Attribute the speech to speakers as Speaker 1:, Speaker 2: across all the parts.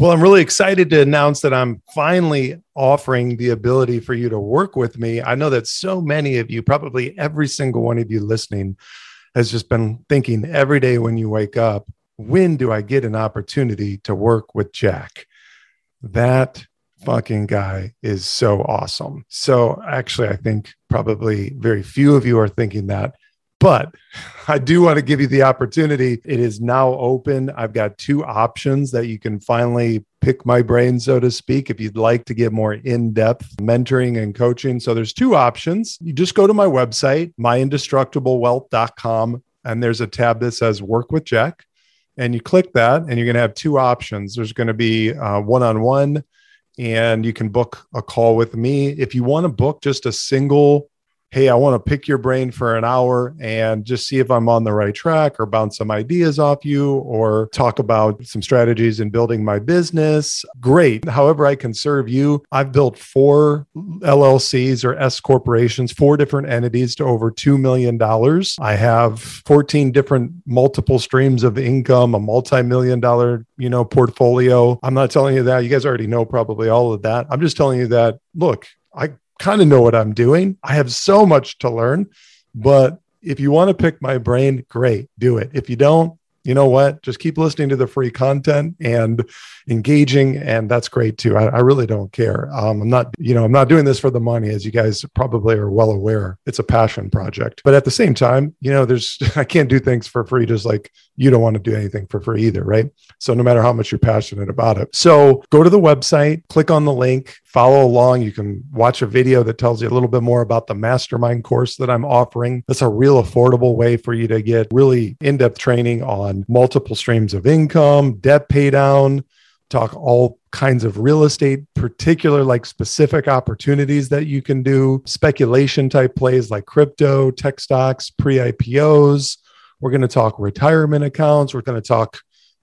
Speaker 1: Well, I'm really excited to announce that I'm finally offering the ability for you to work with me. I know that so many of you, probably every single one of you listening, has just been thinking every day when you wake up, when do I get an opportunity to work with Jack? That fucking guy is so awesome. So, actually, I think probably very few of you are thinking that. But I do want to give you the opportunity. It is now open. I've got two options that you can finally pick my brain, so to speak, if you'd like to get more in depth mentoring and coaching. So there's two options. You just go to my website, myindestructiblewealth.com, and there's a tab that says Work with Jack. And you click that, and you're going to have two options. There's going to be one on one, and you can book a call with me. If you want to book just a single hey, I want to pick your brain for an hour and just see if I'm on the right track or bounce some ideas off you or talk about some strategies in building my business. Great. However, I can serve you. I've built four LLCs or S corporations, four different entities to over $2 million. I have 14 different multiple streams of income, a multi-million dollar, you know, portfolio. I'm not telling you that. You guys already know probably all of that. I'm just telling you that, look, I kind of know what I'm doing. I have so much to learn, but if you want to pick my brain, great, do it. If you don't, you know what? Just keep listening to the free content and engaging, and that's great too. I, I really don't care. Um, I'm not, you know, I'm not doing this for the money, as you guys probably are well aware. It's a passion project, but at the same time, you know, there's I can't do things for free, just like you don't want to do anything for free either, right? So no matter how much you're passionate about it, so go to the website, click on the link, follow along. You can watch a video that tells you a little bit more about the mastermind course that I'm offering. That's a real affordable way for you to get really in depth training on multiple streams of income, debt pay down, talk all kinds of real estate, particular like specific opportunities that you can do, speculation type plays like crypto, tech stocks, pre IPOs. We're going to talk retirement accounts. We're going to talk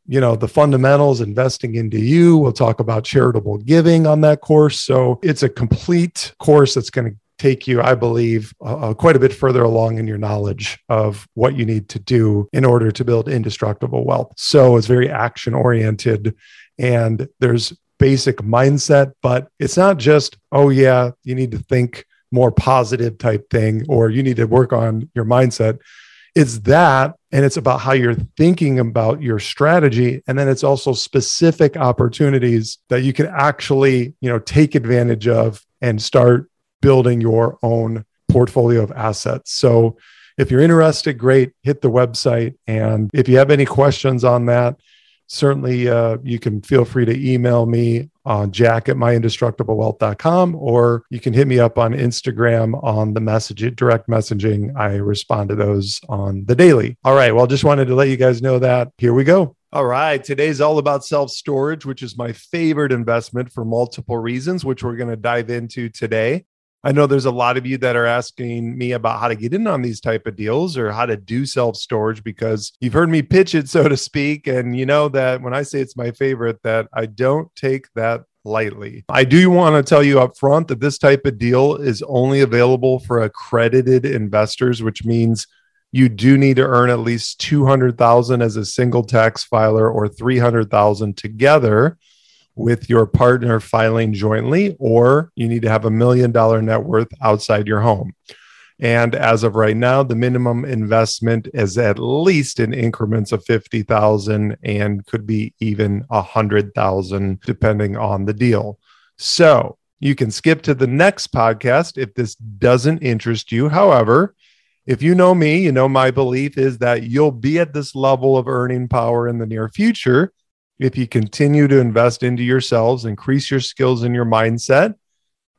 Speaker 1: you know the fundamentals investing into you. We'll talk about charitable giving on that course. So it's a complete course that's going to take you i believe uh, quite a bit further along in your knowledge of what you need to do in order to build indestructible wealth. So it's very action oriented and there's basic mindset but it's not just oh yeah you need to think more positive type thing or you need to work on your mindset it's that and it's about how you're thinking about your strategy and then it's also specific opportunities that you can actually you know take advantage of and start building your own portfolio of assets. So if you're interested great hit the website. And if you have any questions on that certainly uh, you can feel free to email me on jack at myindestructiblewealth.com or you can hit me up on Instagram on the message direct messaging. I respond to those on the daily. All right. Well, just wanted to let you guys know that. Here we go. All right. Today's all about self storage, which is my favorite investment for multiple reasons, which we're going to dive into today. I know there's a lot of you that are asking me about how to get in on these type of deals or how to do self storage because you've heard me pitch it, so to speak. And you know that when I say it's my favorite, that I don't take that lightly. I do want to tell you up front that this type of deal is only available for accredited investors, which means you do need to earn at least 200,000 as a single tax filer or 300,000 together with your partner filing jointly, or you need to have a million dollar net worth outside your home. And as of right now, the minimum investment is at least in increments of 50,000 and could be even 100,000 depending on the deal. So you can skip to the next podcast if this doesn't interest you. However, if you know me, you know my belief is that you'll be at this level of earning power in the near future if you continue to invest into yourselves, increase your skills and your mindset.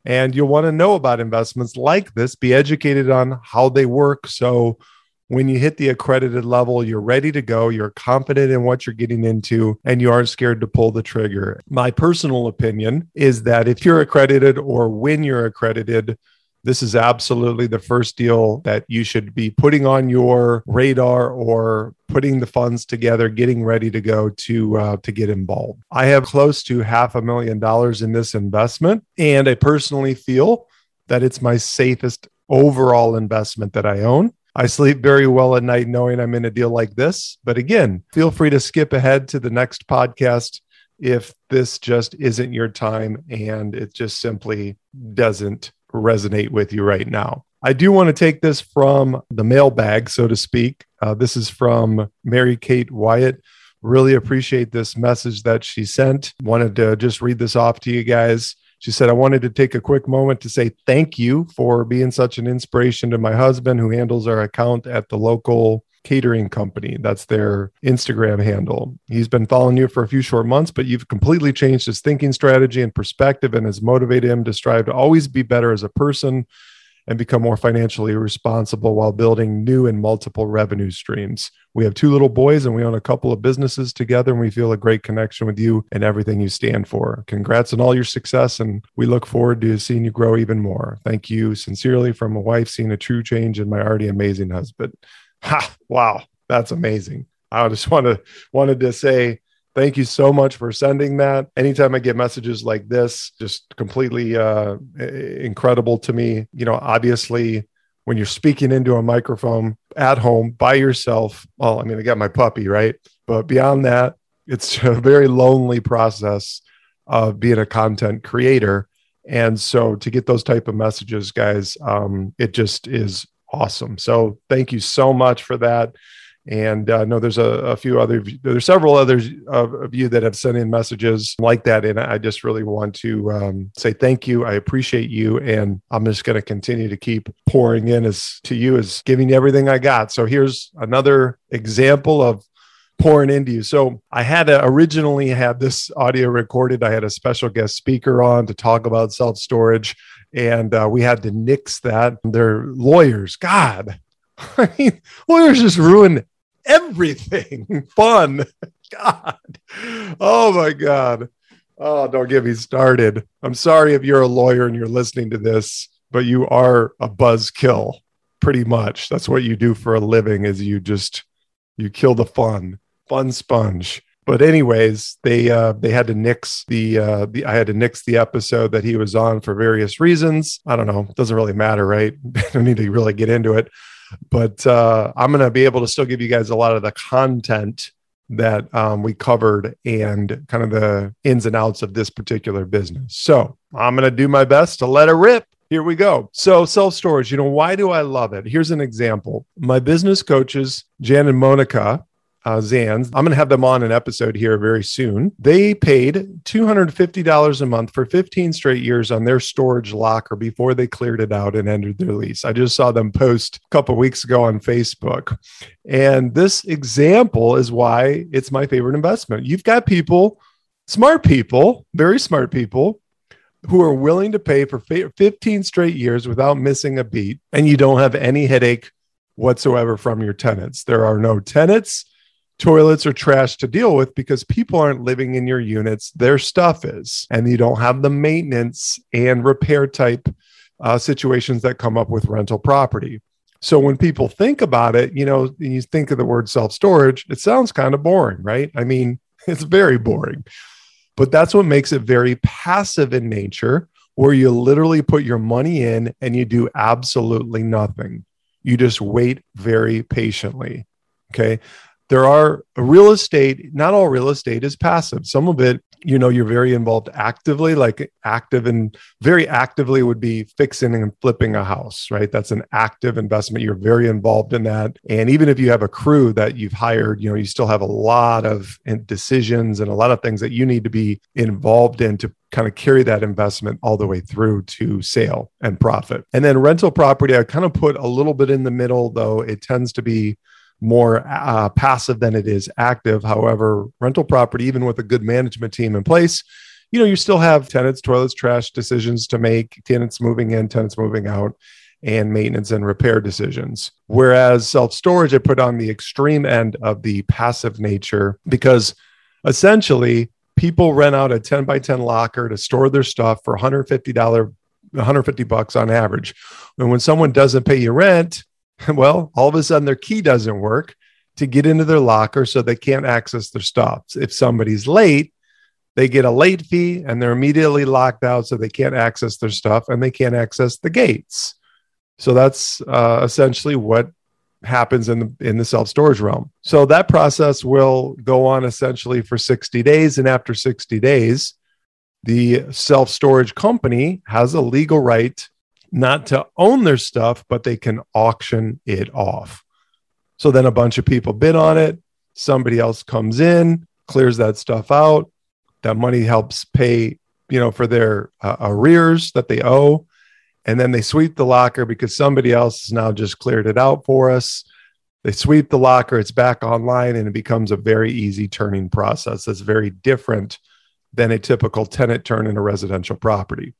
Speaker 1: And you'll want to know about investments like this, be educated on how they work. So when you hit the accredited level, you're ready to go, you're confident in what you're getting into, and you aren't scared to pull the trigger. My personal opinion is that if you're accredited or when you're accredited, this is absolutely the first deal that you should be putting on your radar or putting the funds together, getting ready to go to uh, to get involved. I have close to half a million dollars in this investment, and I personally feel that it's my safest overall investment that I own. I sleep very well at night knowing I'm in a deal like this. But again, feel free to skip ahead to the next podcast if this just isn't your time and it just simply doesn't resonate with you right now. I do want to take this from the mailbag, so to speak. Uh, this is from Mary Kate Wyatt. Really appreciate this message that she sent. Wanted to just read this off to you guys. She said, I wanted to take a quick moment to say thank you for being such an inspiration to my husband who handles our account at the local catering company. That's their Instagram handle. He's been following you for a few short months, but you've completely changed his thinking strategy and perspective and has motivated him to strive to always be better as a person and become more financially responsible while building new and multiple revenue streams. We have two little boys and we own a couple of businesses together, and we feel a great connection with you and everything you stand for. Congrats on all your success, and we look forward to seeing you grow even more. Thank you sincerely from a wife seeing a true change in my already amazing husband. Ha! Wow, that's amazing. I just want to wanted to say thank you so much for sending that. Anytime I get messages like this, just completely uh, incredible to me. You know, obviously, when you're speaking into a microphone at home by yourself, well, I mean, I got my puppy, right? But beyond that, it's a very lonely process of being a content creator. And so to get those type of messages, guys, um, it just is awesome. So thank you so much for that. And uh, no, there's a, a, few other, there's several others of, of, you that have sent in messages like that. And I just really want to um, say thank you. I appreciate you. And I'm just going to continue to keep pouring in as to you as giving you everything I got. So here's another example of pouring into you. So I had a, originally had this audio recorded. I had a special guest speaker on to talk about self storage, and uh, we had to nix that. They're lawyers. God, I mean, lawyers just ruin everything fun. God. Oh my God. Oh, don't get me started. I'm sorry if you're a lawyer and you're listening to this, but you are a buzzkill pretty much. That's what you do for a living is you just you kill the fun. Fun sponge. But anyways, they uh, they had to nix the uh, the I had to nix the episode that he was on for various reasons. I don't know. It doesn't really matter, right? I don't need to really get into it but uh, I'm to be able to still give you guys a lot of the content that um, we covered and kind of the ins and outs of this particular business. So I'm to do my best to let it rip. Here we go. So, self storage, you know, why do I love it? Here's an example. My business coaches, Jan and Monica, uh, Zans. I'm going to have them on an episode here very soon. They paid $250 a month for 15 straight years on their storage locker before they cleared it out and ended their lease. I just saw them post a couple weeks ago on Facebook. And this example is why it's my favorite investment. You've got people, smart people, very smart people who are willing to pay for 15 straight years without missing a beat, and you don't have any headache whatsoever from your tenants. There are no tenants toilets or trash to deal with because people aren't living in your units. Their stuff is, and you don't have the maintenance and repair type uh, situations that come up with rental property. So when people think about it, you know, you think of the word self storage, it sounds kind of boring, right? I mean, it's very boring, but that's what makes it very passive in nature, where you literally put your money in and you do absolutely nothing. You just wait very patiently. Okay there are real estate not all real estate is passive. Some of it you know you're very involved actively like active and very actively would be fixing and flipping a house right? That's an active investment. You're very involved in that. And even if you have a crew that you've hired you know you still have a lot of decisions and a lot of things that you need to be involved in to kind of carry that investment all the way through to sale and profit. And then rental property i kind of put a little bit in the middle though. It tends to be more uh, passive than it is active. However, rental property, even with a good management team in place, you know, you still have tenants, toilets, trash decisions to make, tenants moving in, tenants moving out. and maintenance and repair decisions. Whereas self storage, I put on the extreme end of the passive nature because essentially people rent out a 10 by 10 locker to store their stuff for $150 150 bucks on average and when someone doesn't pay you rent well all of a sudden their key doesn't work to get into their locker so they can't access their stuff if somebody's late they get a late fee and they're immediately locked out so they can't access their stuff and they can't access the gates so that's uh, essentially what happens in the in the self storage realm. So that process will go on essentially for 60 days and after 60 days the self storage company has a legal right not to own their stuff but they can auction it off. So then a bunch of people bid on it, somebody else comes in, clears that stuff out, that money helps pay, you know, for their uh, arrears that they owe and then they sweep the locker because somebody else has now just cleared it out for us. They sweep the locker, it's back online, and it becomes a very easy turning process that's very different than a typical tenant turn in a residential property.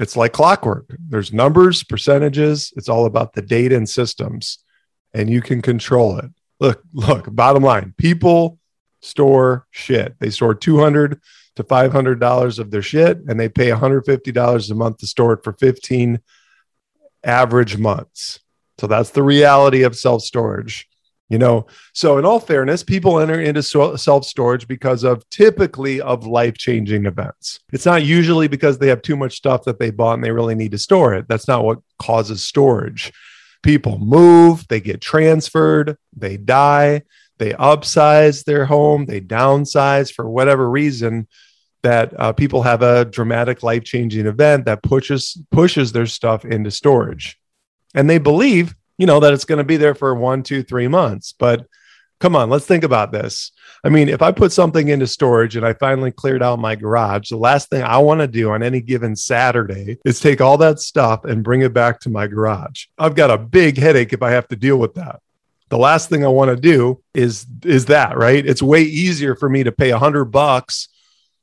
Speaker 1: It's like clockwork. There's numbers, percentages, it's all about the data and systems, and you can control it. Look, look, bottom line people store shit. They store 200 to $500 of their shit and they pay $150 a month to store it for 15 average months. So that's the reality of self storage. You know, so in all fairness, people enter into self storage because of typically of life changing events. It's not usually because they have too much stuff that they bought and they really need to store it. That's not what causes storage. People move, they get transferred, they die, they upsize their home, they downsize for whatever reason that uh, people have a dramatic life changing event that pushes pushes their stuff into storage, and they believe you know that it's going to be there for one, two, three months. But come on, let's think about this. I mean, if I put something into storage and I finally cleared out my garage, the last thing I want to do on any given Saturday is take all that stuff and bring it back to my garage. I've got a big headache if I have to deal with that. The last thing I want to do is is that, right? It's way easier for me to pay a hundred bucks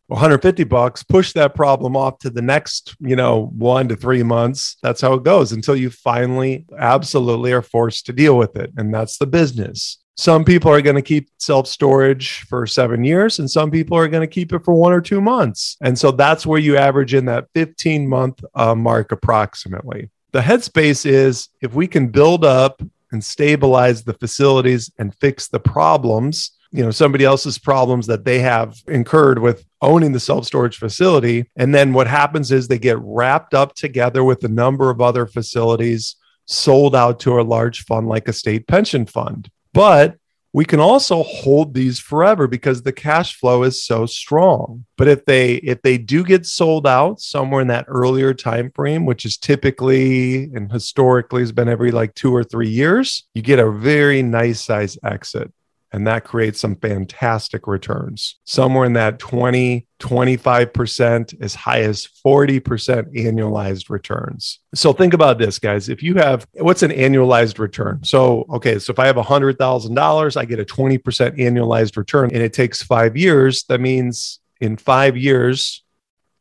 Speaker 1: 150 bucks, push that problem off to the next, you know, one to three months. That's how it goes until you finally absolutely are forced to deal with it. And that's the business. Some people are going to keep self storage for seven years, and some people are going to keep it for one or two months. And so that's where you average in that 15 month uh, mark approximately. The headspace is if we can build up and stabilize the facilities and fix the problems you know somebody else's problems that they have incurred with owning the self-storage facility. And then what happens is they get wrapped up together with a number of other facilities sold out to a large fund like a state pension fund. But we can also hold these forever because the cash flow is so strong. But if they if they do get sold out somewhere in that earlier time frame which is typically and historically has been every like 2 or 3 years you get a very nice size exit and that creates some fantastic returns. Somewhere in that 20 25% as high as 40% annualized returns. So think about this guys. If you have what's an annualized return? So okay so if i have $100000 i get a 20% annualized return and it takes five years that means in five years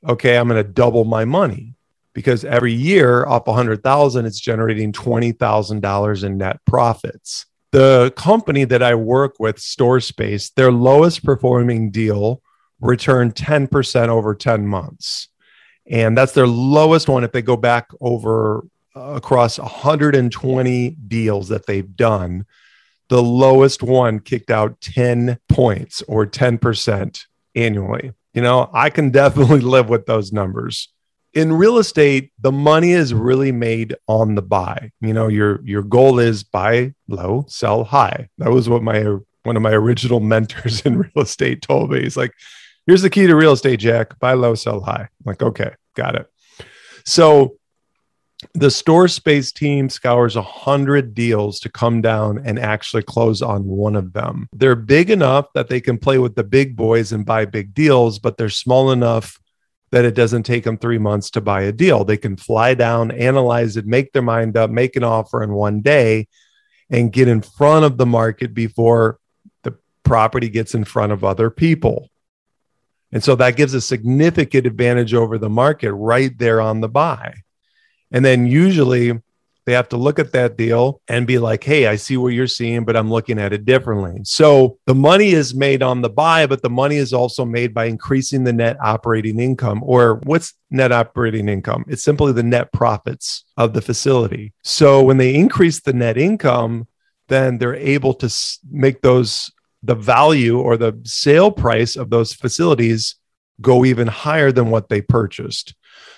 Speaker 1: okay i'm going to double my money because every year off 100000 it's generating $20000 in net profits the company that I work with, Store Space, their lowest performing deal returned 10% over 10 months. And that's their lowest one if they go back over uh, across 120 deals that they've done. The lowest one kicked out 10 points or 10% annually. You know, I can definitely live with those numbers in real estate, the money is really made on the buy. You know, your your goal is buy low, sell high. That was what my one of my original mentors in real estate told me. He's like, here's the key to real estate, Jack. Buy low, sell high. I'm like, okay, got it. So the store space team scours a hundred deals to come down and actually close on one of them. They're big enough that they can play with the big boys and buy big deals, but they're small enough that it doesn't take them three months to buy a deal. They can fly down, analyze it, make their mind up, make an offer in one day, and get in front of the market before the property gets in front of other people. And so that gives a significant advantage over the market right there on the buy. And then usually They have to look at that deal and be like, hey, I see what you're seeing, but I'm looking at it differently. So the money is made on the buy, but the money is also made by increasing the net operating income. Or what's net operating income? It's simply the net profits of the facility. So when they increase the net income, then they're able to make those the value or the sale price of those facilities go even higher than what they purchased.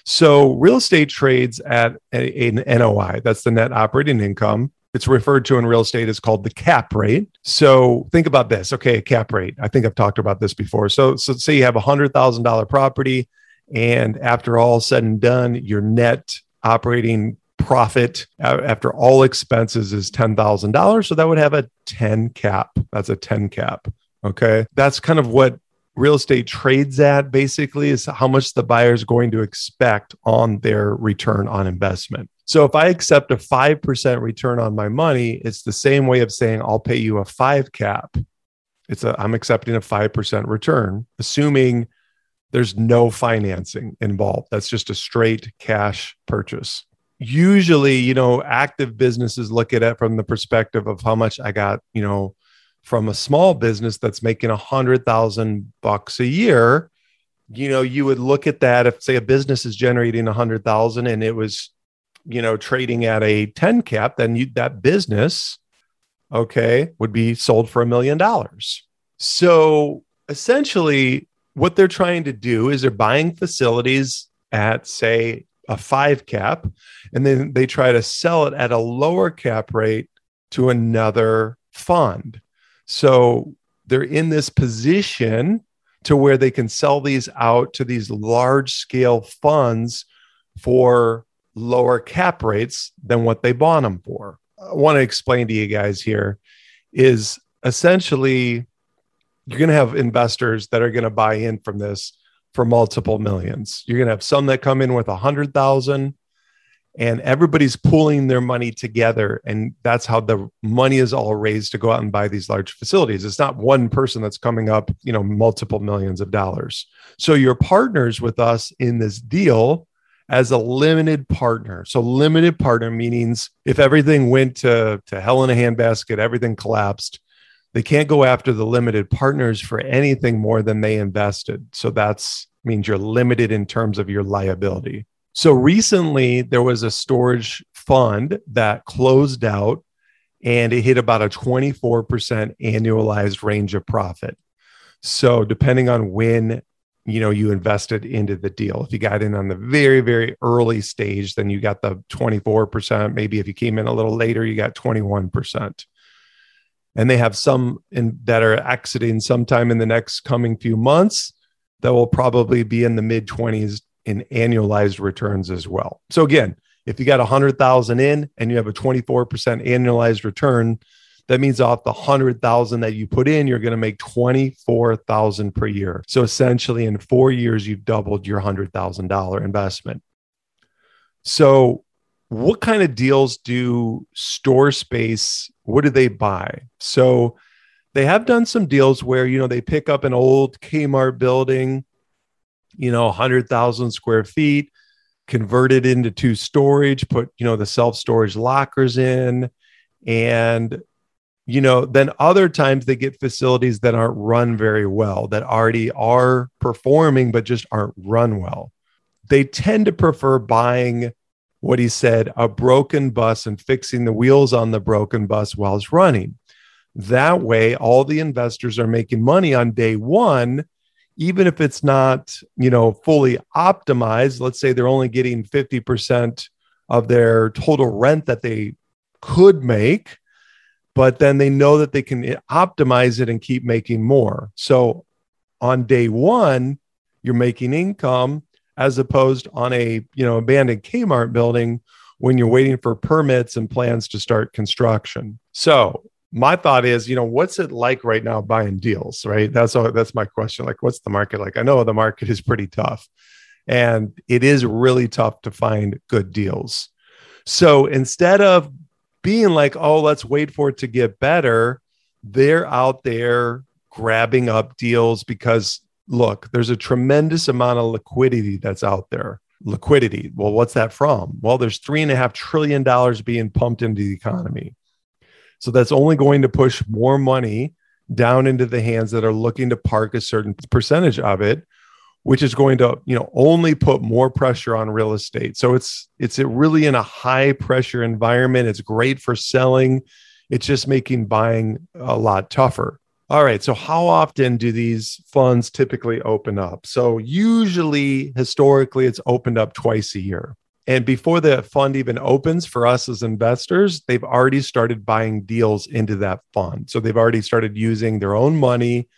Speaker 1: So real estate trades at an NOI, that's the net operating income. It's referred to in real estate as called the cap rate. So think about this. Okay, a cap rate. I think I've talked about this before. So, so say you have a hundred thousand dollar property, and after all said and done, your net operating profit after all expenses is $10,000. So that would have a 10 cap. That's a 10 cap. Okay. That's kind of what real estate trades at basically is how much the buyer is going to expect on their return on investment. So if I accept a 5% return on my money, it's the same way of saying I'll pay you a 5 cap. It's a I'm accepting a 5% return assuming there's no financing involved. That's just a straight cash purchase. Usually, you know, active businesses look at it from the perspective of how much I got, you know, from a small business that's making a hundred thousand bucks a year, you know, you would look at that if say a business is generating a hundred thousand and it was, you know, trading at a 10 cap, then you that business, okay, would be sold for a million dollars. So essentially, what they're trying to do is they're buying facilities at say a five cap, and then they try to sell it at a lower cap rate to another fund. So they're in this position to where they can sell these out to these large scale funds for lower cap rates than what they bought them for. I want to explain to you guys here is essentially you're going to have investors that are going to buy in from this for multiple millions. You're going to have some that come in with a hundred thousand, and everybody's pooling their money together and that's how the money is all raised to go out and buy these large facilities. It's not one person that's coming up you know multiple millions of dollars. So you're partners with us in this deal as a limited partner. So limited partner means if everything went to, to hell in a handbasket everything collapsed they can't go after the limited partners for anything more than they invested. So that's means you're limited in terms of your liability so recently, there was a storage fund that closed out and it hit about a 24% annualized range of profit. So depending on when you know you invested into the deal if you got in on the very very early stage then you got the 24% maybe if you came in a little later you got 21% and they have some in, that are exiting sometime in the next coming few months that will probably be in the mid 20s in annualized returns as well. So again, if you got a hundred thousand in and you have a 24% annualized return, that means off the hundred thousand that you put in, you're going to make 24,000 per year. So essentially in four years, you've doubled your hundred thousand dollar investment. So what kind of deals do store space, what do they buy? So they have done some deals where, you know, they pick up an old Kmart building you know, 100,000 square feet, convert it into two storage, put, you know, the self storage lockers in. And, you know, then other times they get facilities that aren't run very well, that already are performing, but just aren't run well. They tend to prefer buying what he said a broken bus and fixing the wheels on the broken bus while it's running. That way, all the investors are making money on day one even if it's not, you know, fully optimized, let's say they're only getting 50% of their total rent that they could make, but then they know that they can optimize it and keep making more. So on day one, you're making income as opposed on a, you know, abandoned Kmart building when you're waiting for permits and plans to start construction. So my thought is, you know, what's it like right now buying deals, right? That's all, that's my question. Like, what's the market like? I know the market is pretty tough and it is really tough to find good deals. So instead of being like, oh, let's wait for it to get better, they're out there grabbing up deals because look, there's a tremendous amount of liquidity that's out there. liquidity. Well, what's that from? Well, there's three and a half trillion dollars being pumped into the economy. So that's only going to push more money down into the hands that are looking to park a certain percentage of it which is going to you know only put more pressure on real estate. So it's it's really in a high pressure environment. It's great for selling. It's just making buying a lot tougher. All right. So how often do these funds typically open up? So usually historically it's opened up twice a year and before the fund even opens for us as investors, they've already started buying deals into that fund. So they've already started using their own money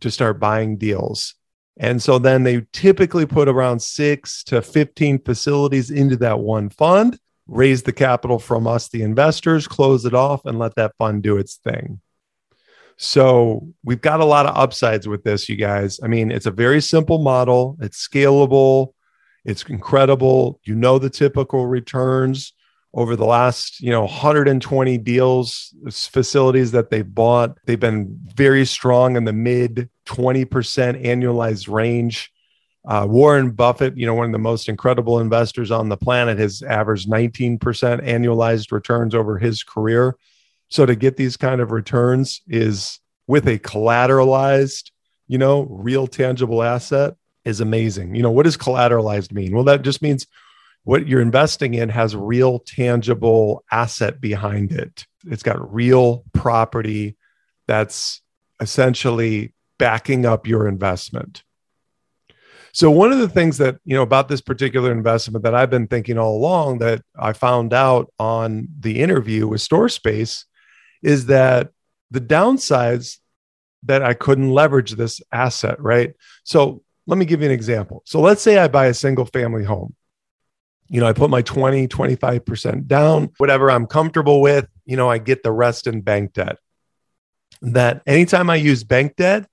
Speaker 1: to start buying deals. And so then they typically put around six to 15 facilities into that one fund, raise the capital from us, the investors, close it off, and let that fund do its thing. So we've got a lot of upsides with this, you guys. I mean, it's a very simple model, it's scalable it's incredible. You know the typical returns over the last, you know, 120 deals, facilities that they've bought. They've been very strong in the mid 20% annualized range. Uh, Warren Buffett, you know, one of the most incredible investors on the planet, has averaged 19% annualized returns over his career. So to get these kind of returns is with a collateralized, you know, real tangible asset is amazing. You know, what does collateralized mean? Well, that just means what you're investing in has real tangible asset behind it. It's got real property that's essentially backing up your investment. So one of the things that, you know, about this particular investment that I've been thinking all along that I found out on the interview with Store Space is that the downsides that I couldn't leverage this asset, right? So let me give you an example. So let's say I buy a single family home. You know, I put my 20, 25% down, whatever I'm comfortable with, you know, I get the rest in bank debt. That anytime I use bank debt,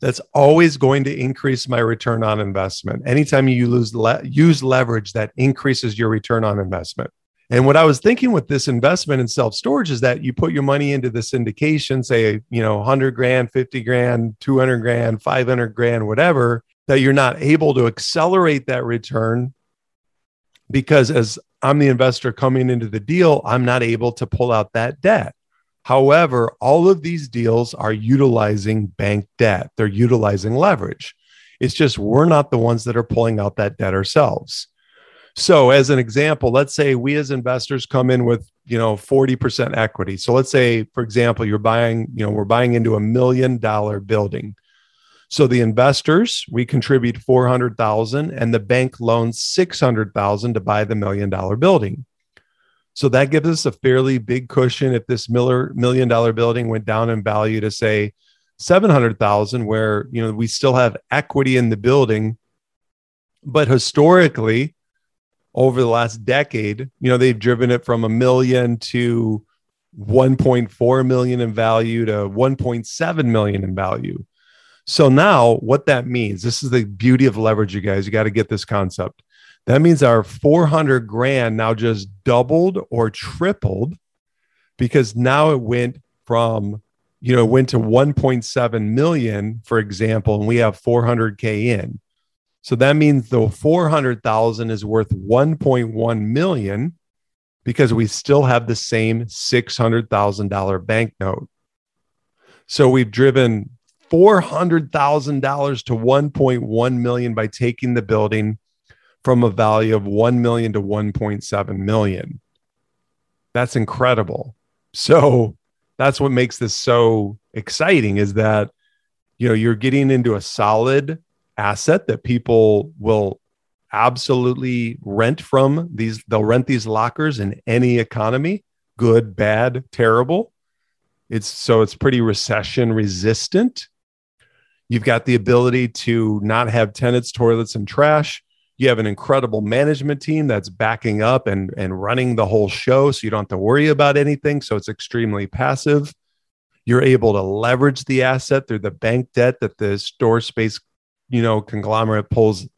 Speaker 1: that's always going to increase my return on investment. Anytime you lose le- use leverage, that increases your return on investment. And what I was thinking with this investment in self storage is that you put your money into the syndication, say, you know, 100 grand, 50 grand, 200 grand, 500 grand, whatever, that you're not able to accelerate that return because as I'm the investor coming into the deal, I'm not able to pull out that debt. However, all of these deals are utilizing bank debt, they're utilizing leverage. It's just we're not the ones that are pulling out that debt ourselves. So, as an example, let's say we as investors come in with, you know, 40% equity. So, let's say, for example, you're buying, you know, we're buying into a million dollar building. So the investors, we contribute 400,000 and the bank loans 600,000 to buy the million dollar building. So that gives us a fairly big cushion if this Miller million dollar building went down in value to say 700,000 where, you know, we still have equity in the building. But historically, over the last decade, you know, they've driven it from a million to 1.4 million in value to 1.7 million in value. So now what that means, this is the beauty of leverage, you guys. You got to get this concept. That means our 400 grand now just doubled or tripled because now it went from, you know, went to 1.7 million, for example, and we have 400K in. So that means the 400,000 is worth 1.1 million because we still have the same $600,000 banknote. So we've driven $400,000 to 1.1 million by taking the building from a value of 1 million to 1.7 million. That's incredible. So that's what makes this so exciting is that you know you're getting into a solid asset that people will absolutely rent from these they'll rent these lockers in any economy good bad terrible it's so it's pretty recession resistant You've got the ability to not have tenants, toilets, and trash. You have an incredible management team that's backing up and, and running the whole show. So you don't have to worry about anything. So it's extremely passive. You're able to leverage the asset through the bank debt that the store space, you know, conglomerate pulls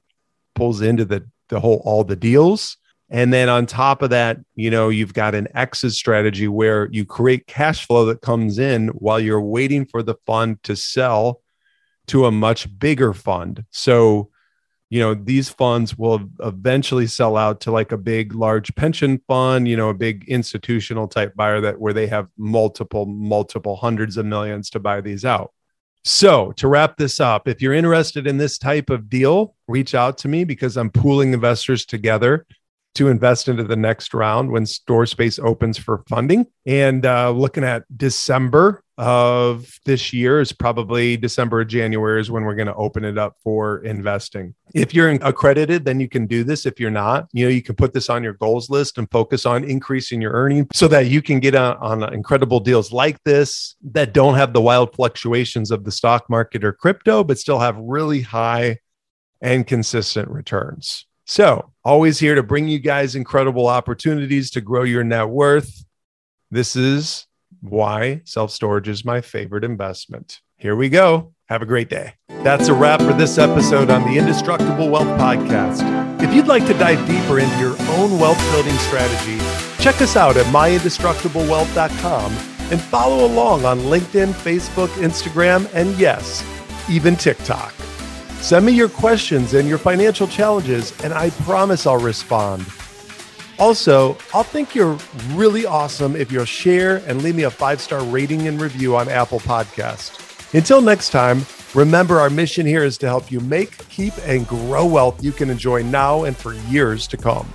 Speaker 1: pulls into the the whole all the deals. And then on top of that, you know, you've got an exit strategy where you create cash flow that comes in while you're waiting for the fund to sell to a much bigger fund. So, you know these funds will eventually sell out to like a big large pension fund you know a big institutional type buyer that where they have multiple multiple hundreds of millions to buy these out so to wrap this up if you're interested in this type of deal reach out to me because i'm pooling investors together to invest into the next round when store space opens for funding. And uh, looking at December of this year is probably December or January is when we're going to open it up for investing. If you're accredited, then you can do this. If you're not, you know, you can put this on your goals list and focus on increasing your earning so that you can get on incredible deals like this that don't have the wild fluctuations of the stock market or crypto, but still have really high and consistent returns. So, always here to bring you guys incredible opportunities to grow your net worth. This is why self storage is my favorite investment. Here we go. Have a great day. That's a wrap for this episode on the Indestructible Wealth Podcast. If you'd like to dive deeper into your own wealth building strategy, check us out at myindestructiblewealth.com and follow along on LinkedIn, Facebook, Instagram, and yes, even TikTok. Send me your questions and your financial challenges, and I promise I'll respond. Also, I'll think you're really awesome if you'll share and leave me a five star rating and review on Apple Podcast. Until next time, remember our mission here is to help you make, keep, and grow wealth you can enjoy now and for years to come.